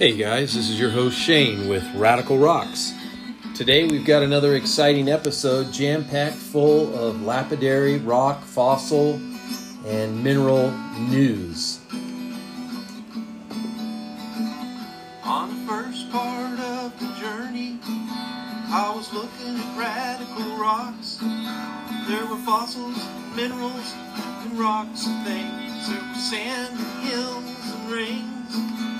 Hey guys, this is your host Shane with Radical Rocks. Today we've got another exciting episode jam packed full of lapidary, rock, fossil, and mineral news. On the first part of the journey, I was looking at radical rocks. There were fossils, minerals, and rocks and things. There was sand and hills and rings.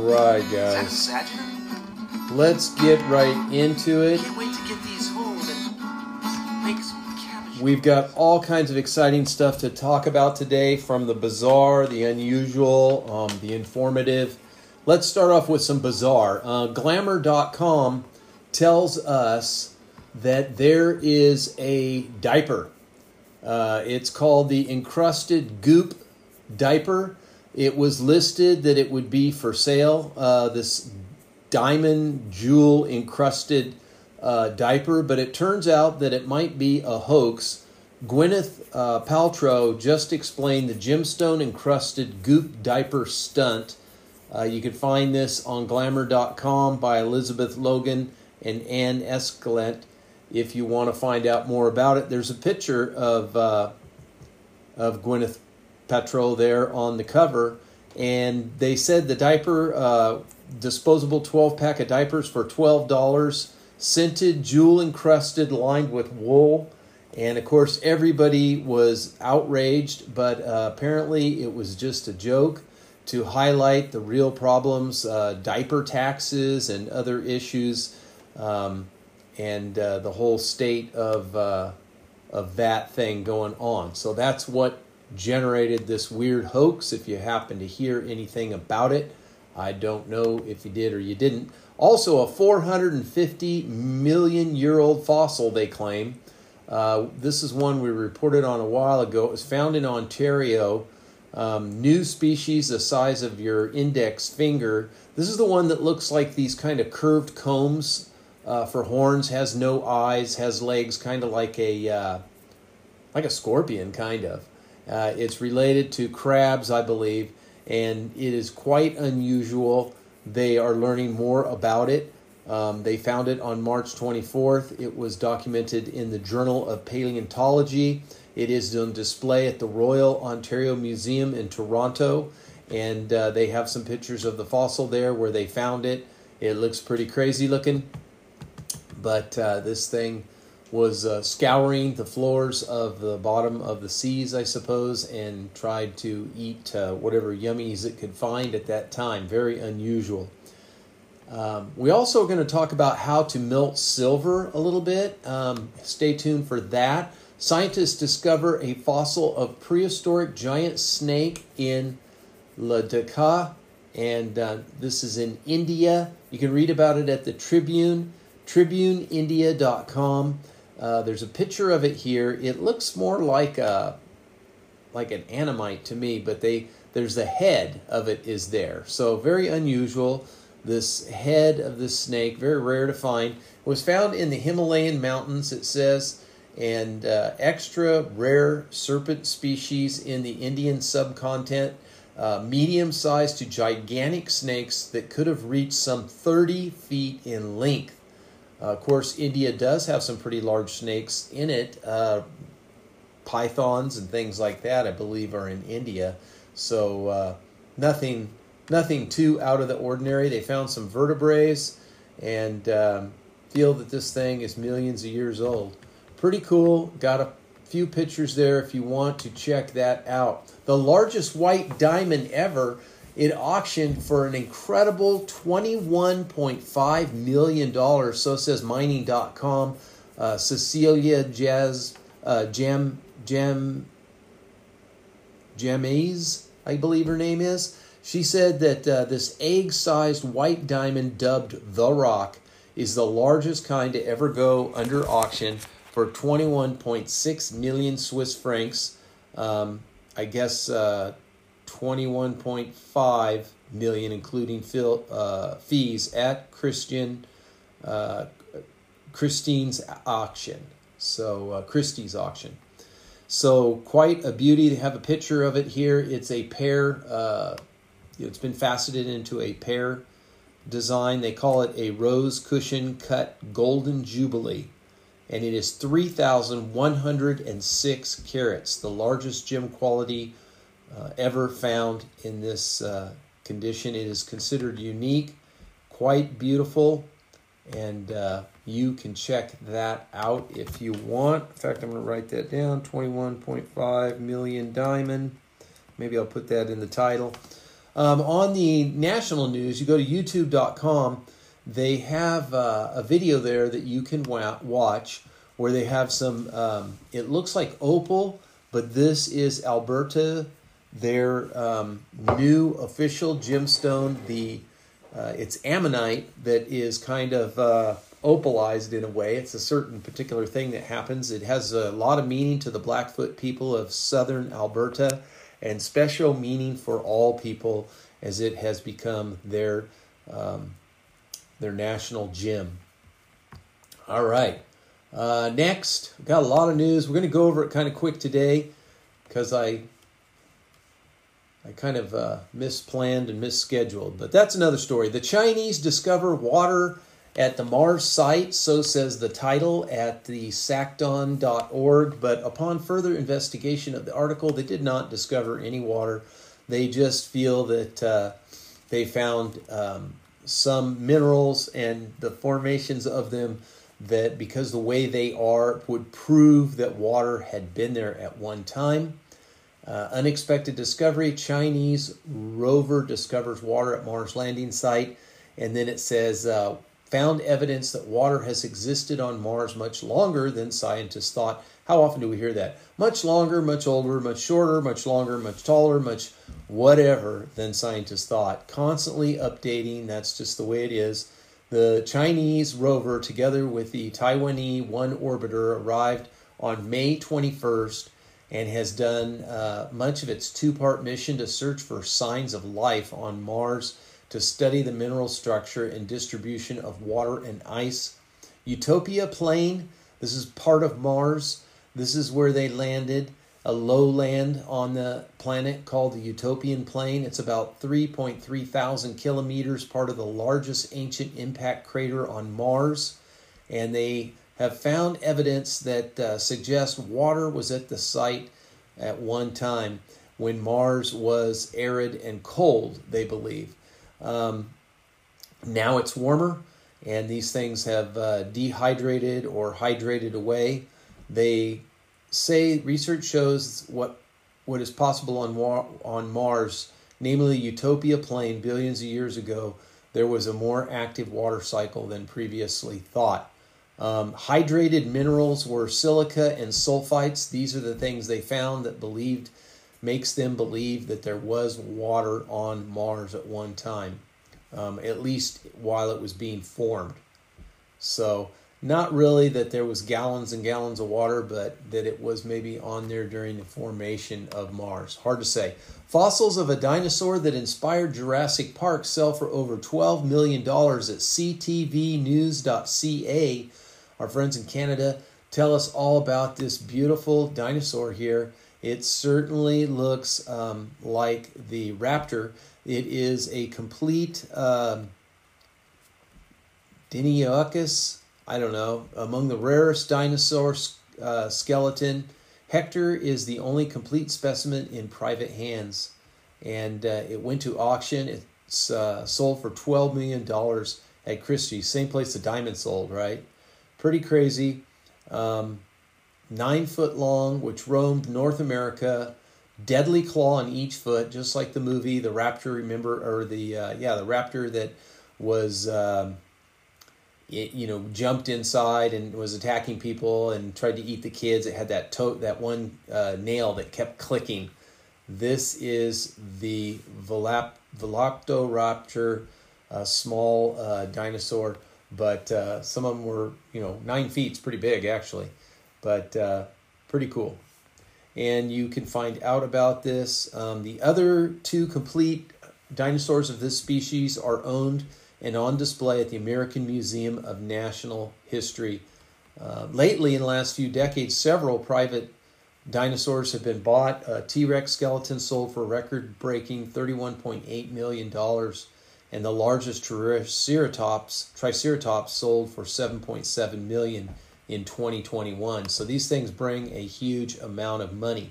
All right, Is that a guys, let's get right into it. Can't wait to get these home and make some cabbage. We've got all kinds of exciting stuff to talk about today from the bizarre, the unusual, um, the informative. Let's start off with some bizarre. Uh, glamour.com tells us that there is a diaper. Uh, it's called the encrusted goop diaper. It was listed that it would be for sale. Uh, this diamond jewel encrusted uh, diaper, but it turns out that it might be a hoax. Gwyneth uh, Paltrow just explained the gemstone encrusted goop diaper stunt. Uh, you can find this on glamour.com by Elizabeth Logan and Anne Escalent if you want to find out more about it. There's a picture of uh, of Gwyneth Paltrow there on the cover, and they said the diaper, uh, disposable 12 pack of diapers for $12, scented, jewel encrusted, lined with wool. And of course, everybody was outraged, but uh, apparently it was just a joke to highlight the real problems, uh, diaper taxes, and other issues, um, and uh, the whole state of uh, of that thing going on. So that's what generated this weird hoax. If you happen to hear anything about it, I don't know if you did or you didn't. Also, a 450 million year old fossil, they claim. Uh, this is one we reported on a while ago. It was found in Ontario. Um, new species the size of your index finger. This is the one that looks like these kind of curved combs uh, for horns, has no eyes, has legs, kind of like a uh, like a scorpion, kind of. Uh, it's related to crabs, I believe, and it is quite unusual. They are learning more about it. Um, they found it on March 24th. It was documented in the Journal of Paleontology. It is on display at the Royal Ontario Museum in Toronto, and uh, they have some pictures of the fossil there where they found it. It looks pretty crazy looking, but uh, this thing was uh, scouring the floors of the bottom of the seas, I suppose, and tried to eat uh, whatever yummies it could find at that time. Very unusual. Um, we also are going to talk about how to melt silver a little bit. Um, stay tuned for that. Scientists discover a fossil of prehistoric giant snake in Ladakh, and uh, this is in India. You can read about it at the Tribune, tribuneindia.com. Uh, there's a picture of it here. It looks more like a like an ammonite to me, but they there's the head of it is there. So very unusual. This head of this snake, very rare to find, was found in the Himalayan mountains. It says, and uh, extra rare serpent species in the Indian subcontinent. Uh, medium sized to gigantic snakes that could have reached some 30 feet in length. Uh, of course, India does have some pretty large snakes in it. Uh, pythons and things like that, I believe, are in India. So uh, nothing, nothing too out of the ordinary. They found some vertebrae and um, feel that this thing is millions of years old. Pretty cool. Got a few pictures there if you want to check that out. The largest white diamond ever It auctioned for an incredible $21.5 million. So says mining.com. Uh, Cecilia Jazz, uh, Jam, Jam, James, I believe her name is. She said that uh, this egg sized white diamond, dubbed the Rock, is the largest kind to ever go under auction for 21.6 million Swiss francs. Um, I guess uh, 21.5 million, including fil- uh, fees at Christian uh, Christine's auction. So uh, Christie's auction. So quite a beauty. They have a picture of it here. It's a pear. Uh, it's been faceted into a pear design. They call it a rose cushion cut golden jubilee, and it is 3,106 carats, the largest gem quality uh, ever found in this uh, condition. It is considered unique, quite beautiful, and uh, you can check that out if you want. In fact, I'm going to write that down 21.5 million diamond. Maybe I'll put that in the title. Um, on the national news, you go to youtube.com, they have uh, a video there that you can wa- watch where they have some, um, it looks like opal, but this is Alberta, their um, new official gemstone, the uh, it's ammonite that is kind of uh, opalized in a way. It's a certain particular thing that happens. It has a lot of meaning to the Blackfoot people of southern Alberta and special meaning for all people as it has become their um, their national gem. All right. Uh, next, got a lot of news. We're going to go over it kind of quick today because I I kind of uh, misplanned and misscheduled, but that's another story. The Chinese discover water at the Mars site, so says the title at the sacdon.org. But upon further investigation of the article, they did not discover any water. They just feel that uh, they found um, some minerals and the formations of them that, because the way they are, would prove that water had been there at one time. Uh, unexpected discovery Chinese rover discovers water at Mars landing site. And then it says, uh, found evidence that water has existed on Mars much longer than scientists thought. How often do we hear that? Much longer, much older, much shorter, much longer, much taller, much whatever than scientists thought. Constantly updating, that's just the way it is. The Chinese rover, together with the Tianwen 1 orbiter, arrived on May 21st and has done uh, much of its two part mission to search for signs of life on Mars to study the mineral structure and distribution of water and ice. Utopia Plain, this is part of Mars. This is where they landed, a lowland on the planet called the Utopian Plain. It's about 3.3 thousand kilometers, part of the largest ancient impact crater on Mars. And they have found evidence that uh, suggests water was at the site at one time when Mars was arid and cold, they believe. Um, now it's warmer, and these things have uh, dehydrated or hydrated away. They say research shows what what is possible on on Mars, namely Utopia Plain, billions of years ago. There was a more active water cycle than previously thought. Um, hydrated minerals were silica and sulfites. These are the things they found that believed makes them believe that there was water on Mars at one time, um, at least while it was being formed. So, not really that there was gallons and gallons of water, but that it was maybe on there during the formation of Mars. Hard to say. Fossils of a dinosaur that inspired Jurassic Park sell for over $12 million at ctvnews.ca our friends in Canada tell us all about this beautiful dinosaur here. It certainly looks um, like the raptor. It is a complete um, I don't know, among the rarest dinosaur uh, skeleton. Hector is the only complete specimen in private hands, and uh, it went to auction. It's uh, sold for $12 million at Christie's, same place the diamond sold, right? Pretty crazy. Um, nine foot long, which roamed North America deadly claw on each foot, just like the movie The Raptor. Remember, or the uh, yeah, the raptor that was. Um, it, you know, jumped inside and was attacking people and tried to eat the kids. It had that to- that one uh, nail that kept clicking. This is the Velap- Velociraptor, a small uh, dinosaur, but uh, some of them were, you know, nine feet. It's pretty big actually, but uh, pretty cool. And you can find out about this. Um, the other two complete dinosaurs of this species are owned and on display at the American Museum of National History. Uh, lately, in the last few decades, several private dinosaurs have been bought. A T Rex skeleton sold for record breaking $31.8 million, and the largest Triceratops, Triceratops sold for 7.7 million in 2021. So these things bring a huge amount of money.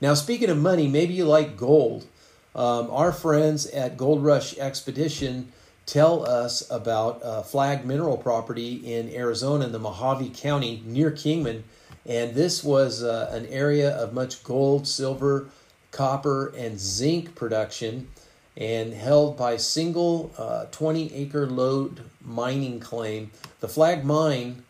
Now, speaking of money, maybe you like gold. Um, our friends at Gold Rush Expedition tell us about a flag mineral property in Arizona in the Mohave County near Kingman. And this was uh, an area of much gold, silver, copper, and zinc production and held by single uh, 20 acre lode mining claim. The flag mine,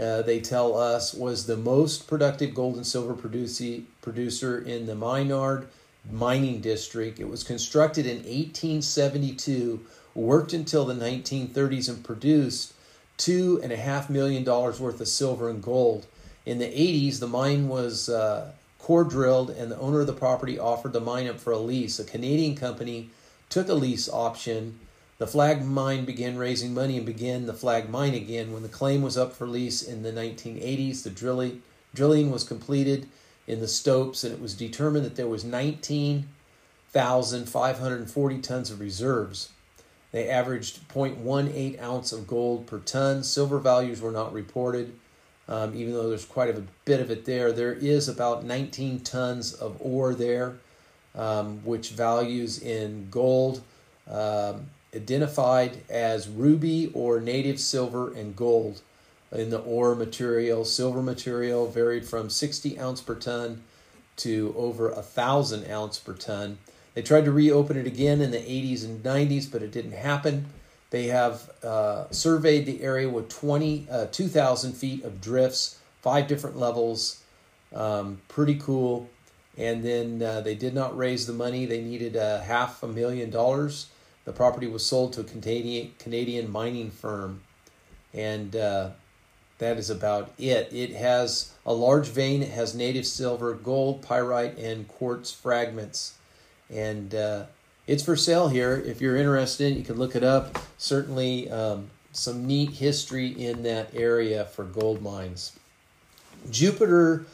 uh, they tell us, was the most productive gold and silver producer in the Maynard mining district. It was constructed in 1872 worked until the 1930s and produced two and a half million dollars worth of silver and gold. In the 80s, the mine was uh, core drilled, and the owner of the property offered the mine up for a lease. A Canadian company took a lease option. The flag mine began raising money and began the flag mine again. When the claim was up for lease in the 1980s, the drilling, drilling was completed in the stopes, and it was determined that there was 19,540 tons of reserves. They averaged 0.18 ounce of gold per ton. Silver values were not reported, um, even though there's quite a bit of it there. There is about 19 tons of ore there, um, which values in gold um, identified as ruby or native silver and gold in the ore material. Silver material varied from 60 ounce per ton to over a thousand ounce per ton. They tried to reopen it again in the 80s and 90s, but it didn't happen. They have uh, surveyed the area with 20, uh, 2,000 feet of drifts, five different levels. Um, pretty cool. And then uh, they did not raise the money. They needed a half a million dollars. The property was sold to a Canadian, Canadian mining firm. And uh, that is about it. It has a large vein. It has native silver, gold, pyrite, and quartz fragments and uh, it's for sale here. If you're interested, you can look it up. Certainly, um, some neat history in that area for gold mines. Jupiter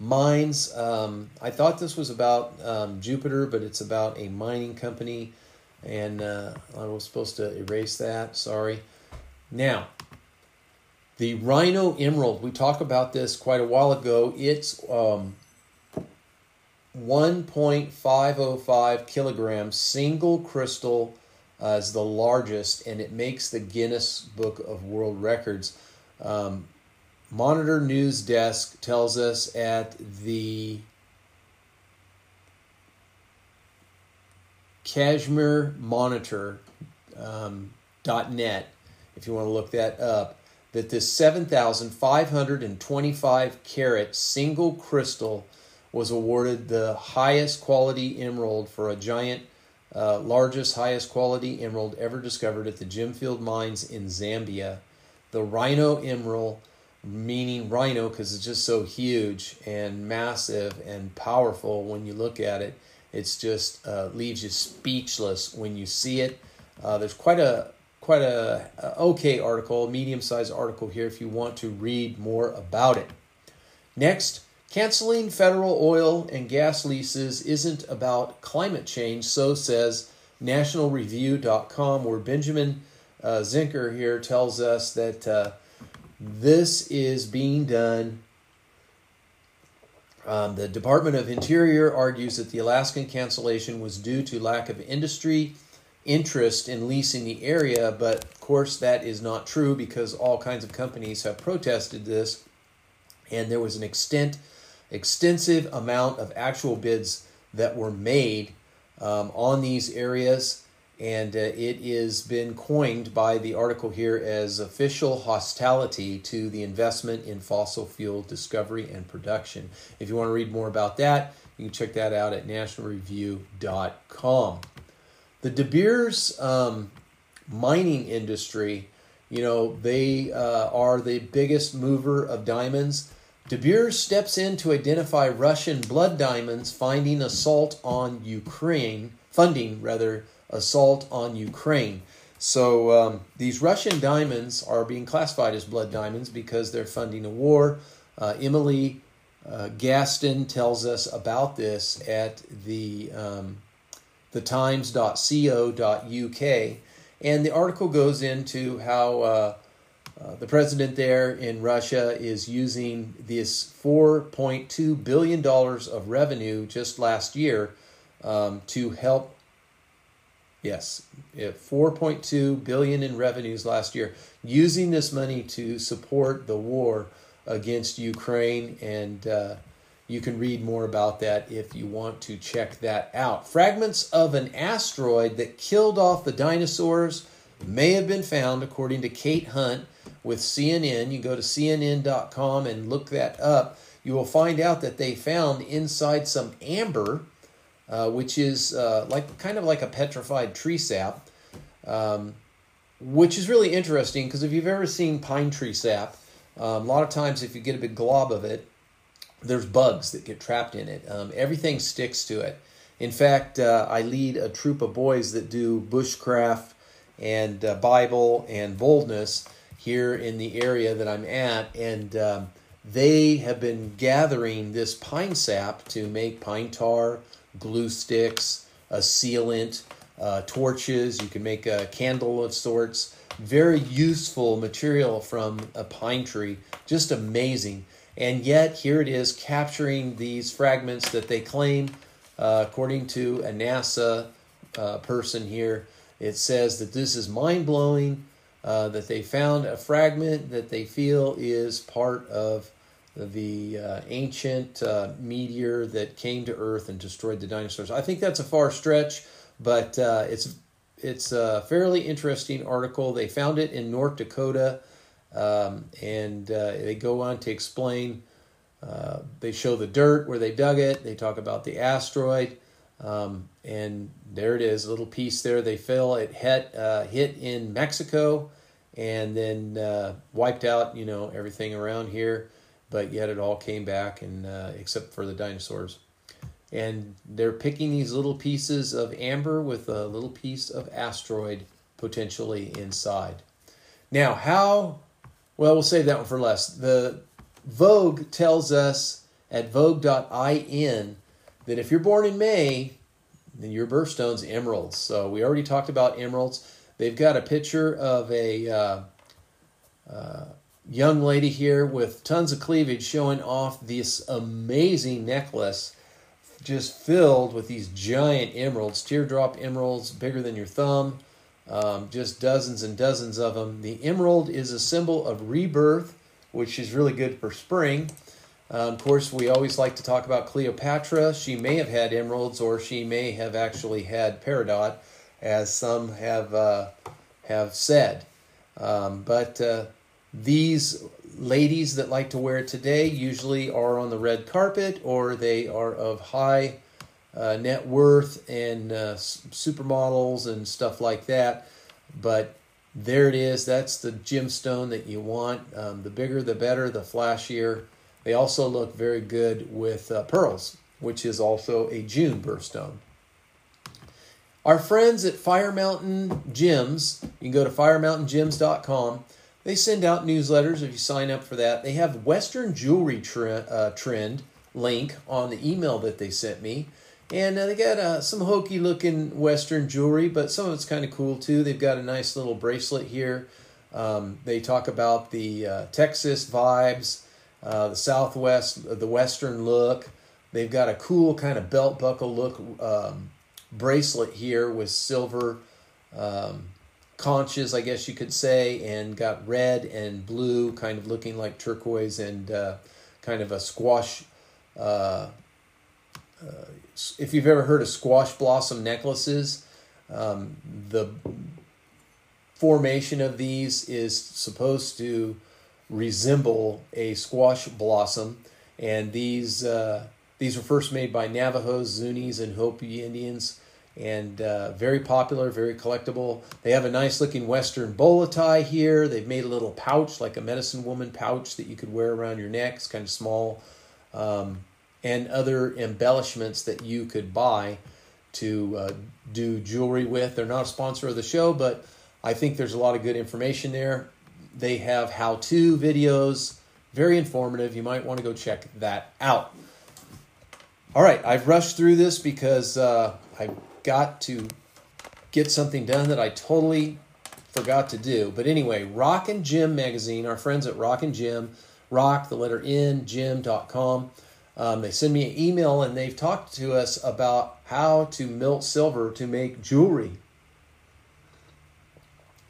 Mines. Um, I thought this was about um, Jupiter, but it's about a mining company, and uh, I was supposed to erase that. Sorry. Now, the Rhino Emerald. We talked about this quite a while ago. It's um, 1.505 kilograms single crystal uh, is the largest, and it makes the Guinness Book of World Records. Um, Monitor News Desk tells us at the Kashmir Monitor um, .net, if you want to look that up, that this 7,525 carat single crystal was awarded the highest quality emerald for a giant, uh, largest, highest quality emerald ever discovered at the Gemfield Mines in Zambia. The Rhino Emerald, meaning rhino because it's just so huge and massive and powerful when you look at it. It's just uh, leaves you speechless when you see it. Uh, there's quite a quite a, a okay article, medium sized article here if you want to read more about it. Next, Canceling federal oil and gas leases isn't about climate change, so says nationalreview.com, where Benjamin uh, Zycher here tells us that uh, this is being done. Um, the Department of Interior argues that the Alaskan cancellation was due to lack of industry interest in leasing the area, but of course that is not true because all kinds of companies have protested this, and there was an extent extensive amount of actual bids that were made um, on these areas. And uh, it has been coined by the article here as official hostility to the investment in fossil fuel discovery and production. If you want to read more about that, you can check that out at nationalreview.com. The De Beers um, mining industry, you know, they uh, are the biggest mover of diamonds. De Beers steps in to identify Russian blood diamonds, finding assault on Ukraine, funding rather assault on Ukraine. So um, these Russian diamonds are being classified as blood diamonds because they're funding a war. Uh, Emily uh, Gaston tells us about this at the um, thetimes.co.uk. And the article goes into how uh, uh, the president there in Russia is using this $4.2 billion of revenue just last year um, to help. Yes, 4.2 billion in revenues last year, using this money to support the war against Ukraine and uh, you can read more about that if you want to check that out. Fragments of an asteroid that killed off the dinosaurs may have been found, according to Kate Hunt with CNN. You go to CNN.com and look that up. You will find out that they found inside some amber, uh, which is uh, like kind of like a petrified tree sap, um, which is really interesting because if you've ever seen pine tree sap, um, a lot of times if you get a big glob of it, there's bugs that get trapped in it. Um, everything sticks to it. In fact, uh, I lead a troop of boys that do bushcraft and uh, Bible and boldness here in the area that I'm at, and um, they have been gathering this pine sap to make pine tar, glue sticks, a sealant, uh, torches. You can make a candle of sorts. Very useful material from a pine tree. Just amazing. And yet, here it is capturing these fragments that they claim, uh, according to a NASA uh, person here. It says that this is mind blowing, uh, that they found a fragment that they feel is part of the uh, ancient uh, meteor that came to Earth and destroyed the dinosaurs. I think that's a far stretch, but uh, it's it's a fairly interesting article. They found it in North Dakota. Um, and uh, they go on to explain. Uh, they show the dirt where they dug it. They talk about the asteroid, um, and there it is, a little piece there. They feel it hit uh, hit in Mexico, and then wiped out, you know, everything around here. But yet it all came back, and uh, except for the dinosaurs. And they're picking these little pieces of amber with a little piece of asteroid potentially inside. Now, how well, we'll save that one for less. The Vogue tells us at vogue.in that if you're born in May, then your birthstone's emeralds. So we already talked about emeralds. They've got a picture of a uh, uh, young lady here with tons of cleavage showing off this amazing necklace just filled with these giant emeralds, teardrop emeralds bigger than your thumb um, just dozens and dozens of them. The emerald is a symbol of rebirth, which is really good for spring. Uh, of course, we always like to talk about Cleopatra. She may have had emeralds, or she may have actually had peridot, as some have uh, have said. Um, but uh, these ladies that like to wear it today usually are on the red carpet, or they are of high uh, net worth and uh, supermodels and stuff like that. But there it is. That's the gemstone that you want. Um, the bigger, the better, the flashier. They also look very good with uh, pearls, which is also a June birthstone. Our friends at Fire Mountain Gems, you can go to firemountaingems.com. They send out newsletters if you sign up for that. They have Western jewelry tre- uh, trend link on the email that they sent me. And uh, they got uh, some hokey looking Western jewelry, but some of it's kind of cool too. They've got a nice little bracelet here. Um, they talk about the uh, Texas vibes, uh, the Southwest, the Western look. They've got a cool kind of belt buckle look um, bracelet here with silver um, conches, I guess you could say, and got red and blue, kind of looking like turquoise and uh, kind of a squash uh, uh, if you've ever heard of squash blossom necklaces, um, the formation of these is supposed to resemble a squash blossom, and these uh, these were first made by Navajos, Zunis, and Hopi Indians, and uh, very popular, very collectible. They have a nice looking Western bow tie here. They've made a little pouch, like a medicine woman pouch, that you could wear around your neck. It's kind of small, um, and other embellishments that you could buy to uh, do jewelry with. They're not a sponsor of the show, but I think there's a lot of good information there. They have how to videos, very informative. You might want to go check that out. All right, I've rushed through this because uh, I've got to get something done that I totally forgot to do. But anyway, Rock and Gem magazine, our friends at Rock and Gem, rock, the letter N, gem.com. Um, they send me an email and they've talked to us about how to melt silver to make jewelry.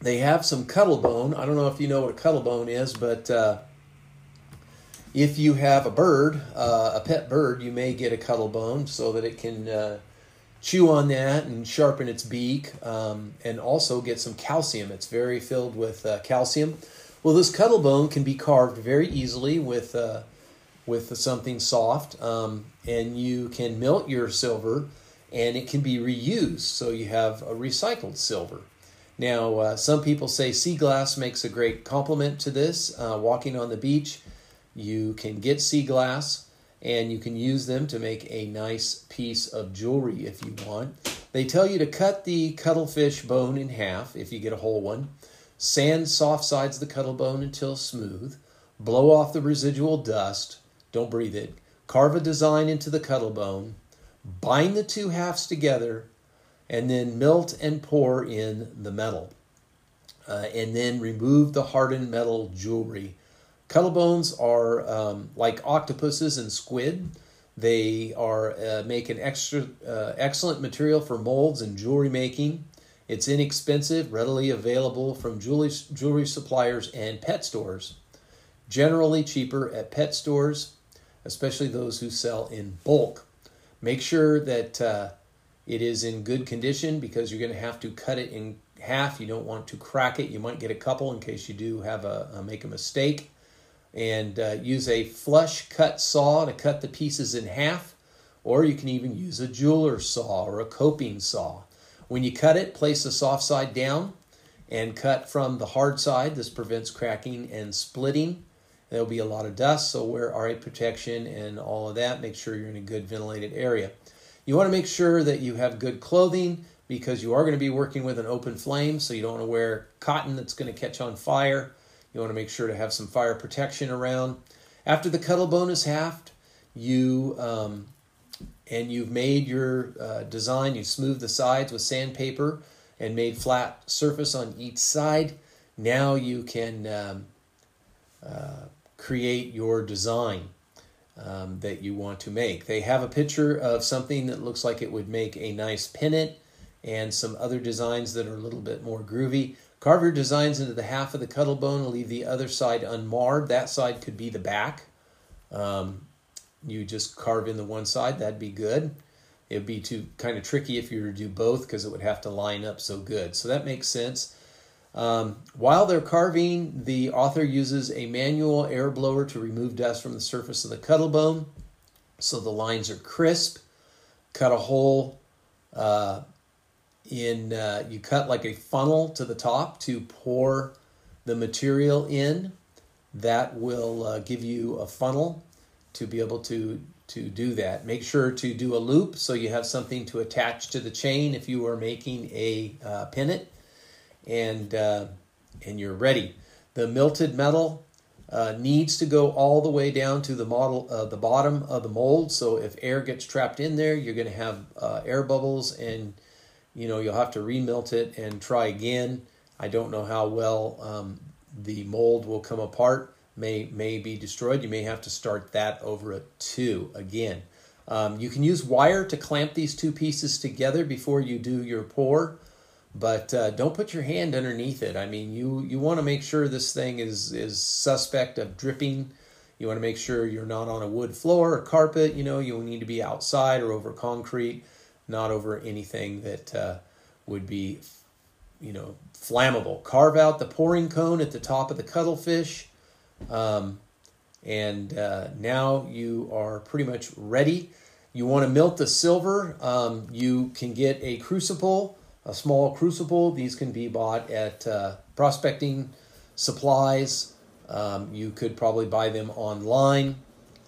They have some cuttlebone. I don't know if you know what a cuttlebone is, but uh, if you have a bird, uh, a pet bird, you may get a cuttlebone so that it can uh, chew on that and sharpen its beak um, and also get some calcium. It's very filled with uh, calcium. Well, this cuttlebone can be carved very easily with uh, with something soft, um, and you can melt your silver, and it can be reused. So you have a recycled silver. Now, uh, some people say sea glass makes a great complement to this. Uh, walking on the beach, you can get sea glass and you can use them to make a nice piece of jewelry if you want. They tell you to cut the cuttlefish bone in half if you get a whole one. Sand soft sides of the cuttle bone until smooth. Blow off the residual dust. Don't breathe it. Carve a design into the cuttle bone. Bind the two halves together and then melt and pour in the metal. Uh, and then remove the hardened metal jewelry. Cuttlebones are um, like octopuses and squid. They are uh, make an extra uh, excellent material for molds and jewelry making. It's inexpensive, readily available from jewelry, jewelry suppliers and pet stores. Generally cheaper at pet stores, especially those who sell in bulk. Make sure that uh, it is in good condition because you're going to have to cut it in half. You don't want to crack it. You might get a couple in case you do have a, a make a mistake. And uh, use a flush cut saw to cut the pieces in half, or you can even use a jeweler's saw or a coping saw. When you cut it, place the soft side down and cut from the hard side. This prevents cracking and splitting. There'll be a lot of dust, so wear RA protection and all of that. Make sure you're in a good ventilated area. You want to make sure that you have good clothing because you are going to be working with an open flame, so you don't want to wear cotton that's going to catch on fire. You want to make sure to have some fire protection around. After the cuttlebone is halved, you um, and you've made your uh, design. You've smoothed the sides with sandpaper and made flat surface on each side. Now you can um, uh, create your design um, that you want to make. They have a picture of something that looks like it would make a nice pennant and some other designs that are a little bit more groovy. Carve your designs into the half of the cuttlebone and leave the other side unmarred. That side could be the back. Um, you just carve in the one side, that'd be good. It would be too kind of tricky if you were to do both because it would have to line up so good. So that makes sense. Um, while they're carving, the author uses a manual air blower to remove dust from the surface of the cuttlebone so the lines are crisp. Cut a hole uh, in, uh, you cut like a funnel to the top to pour the material in. That will uh, give you a funnel to be able to to do that. Make sure to do a loop so you have something to attach to the chain if you are making a uh, pennant and uh, and you're ready. The melted metal uh, needs to go all the way down to the model, uh, the bottom of the mold. So if air gets trapped in there, you're going to have air bubbles, and you know you'll have to remelt it and try again. I don't know how well um, the mold will come apart. May may be destroyed. You may have to start that over a two again. Um, you can use wire to clamp these two pieces together before you do your pour but uh, don't put your hand underneath it. I mean, you you want to make sure this thing is is suspect of dripping. You want to make sure you're not on a wood floor or carpet. You know, you'll need to be outside or over concrete, not over anything that uh, would be, you know, flammable. Carve out the pouring cone at the top of the cuttlefish. Um, and uh, now you are pretty much ready. You want to melt the silver. Um, you can get a crucible, a small crucible. These can be bought at uh, prospecting supplies. Um, you could probably buy them online,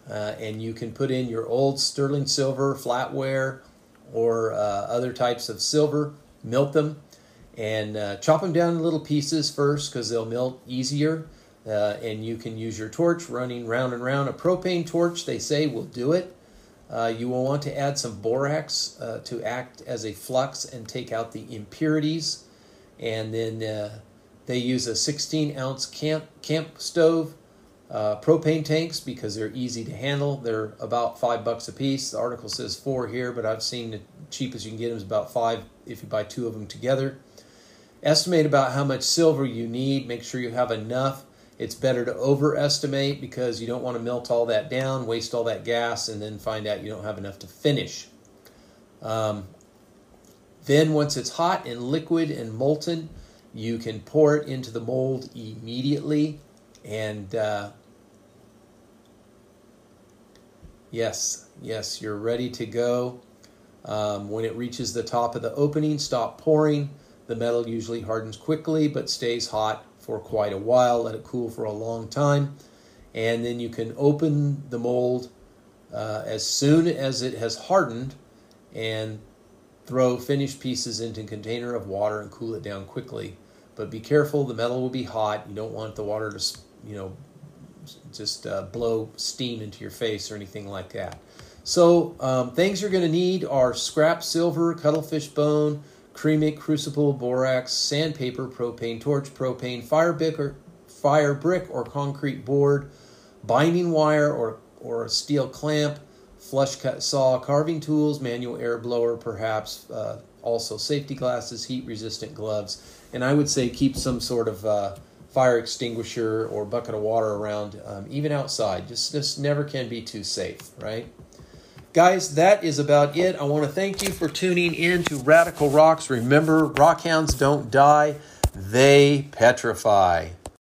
uh, and you can put in your old sterling silver, flatware, or uh, other types of silver, melt them, and uh, chop them down in little pieces first because they'll melt easier. Uh, and you can use your torch running round and round. A propane torch, they say, will do it. Uh, you will want to add some borax uh, to act as a flux and take out the impurities. And then uh, they use a 16 ounce camp, camp stove, uh, propane tanks because they're easy to handle. They're about five bucks a piece. The article says four here, but I've seen the cheapest you can get them is about five if you buy two of them together. Estimate about how much silver you need. Make sure you have enough. It's better to overestimate because you don't want to melt all that down, waste all that gas, and then find out you don't have enough to finish. Um, then, once it's hot and liquid and molten, you can pour it into the mold immediately. And uh, yes, yes, you're ready to go. Um, when it reaches the top of the opening, stop pouring. The metal usually hardens quickly but stays hot for quite a while. Let it cool for a long time. And then you can open the mold uh, as soon as it has hardened and throw finished pieces into a container of water and cool it down quickly. But be careful, the metal will be hot. You don't want the water to, you know, just uh, blow steam into your face or anything like that. So, um, things you're going to need are scrap silver, cuttlefish bone, cremate, crucible, borax, sandpaper, propane torch, propane, fire brick or, fire brick or concrete board, binding wire or, or a steel clamp, flush cut saw, carving tools, manual air blower, perhaps, uh, also safety glasses, heat resistant gloves, and I would say keep some sort of uh, fire extinguisher or bucket of water around, um, even outside. Just, just never can be too safe, right? Guys, that is about it. I want to thank you for tuning in to Radical Rocks. Remember, rockhounds don't die, they petrify.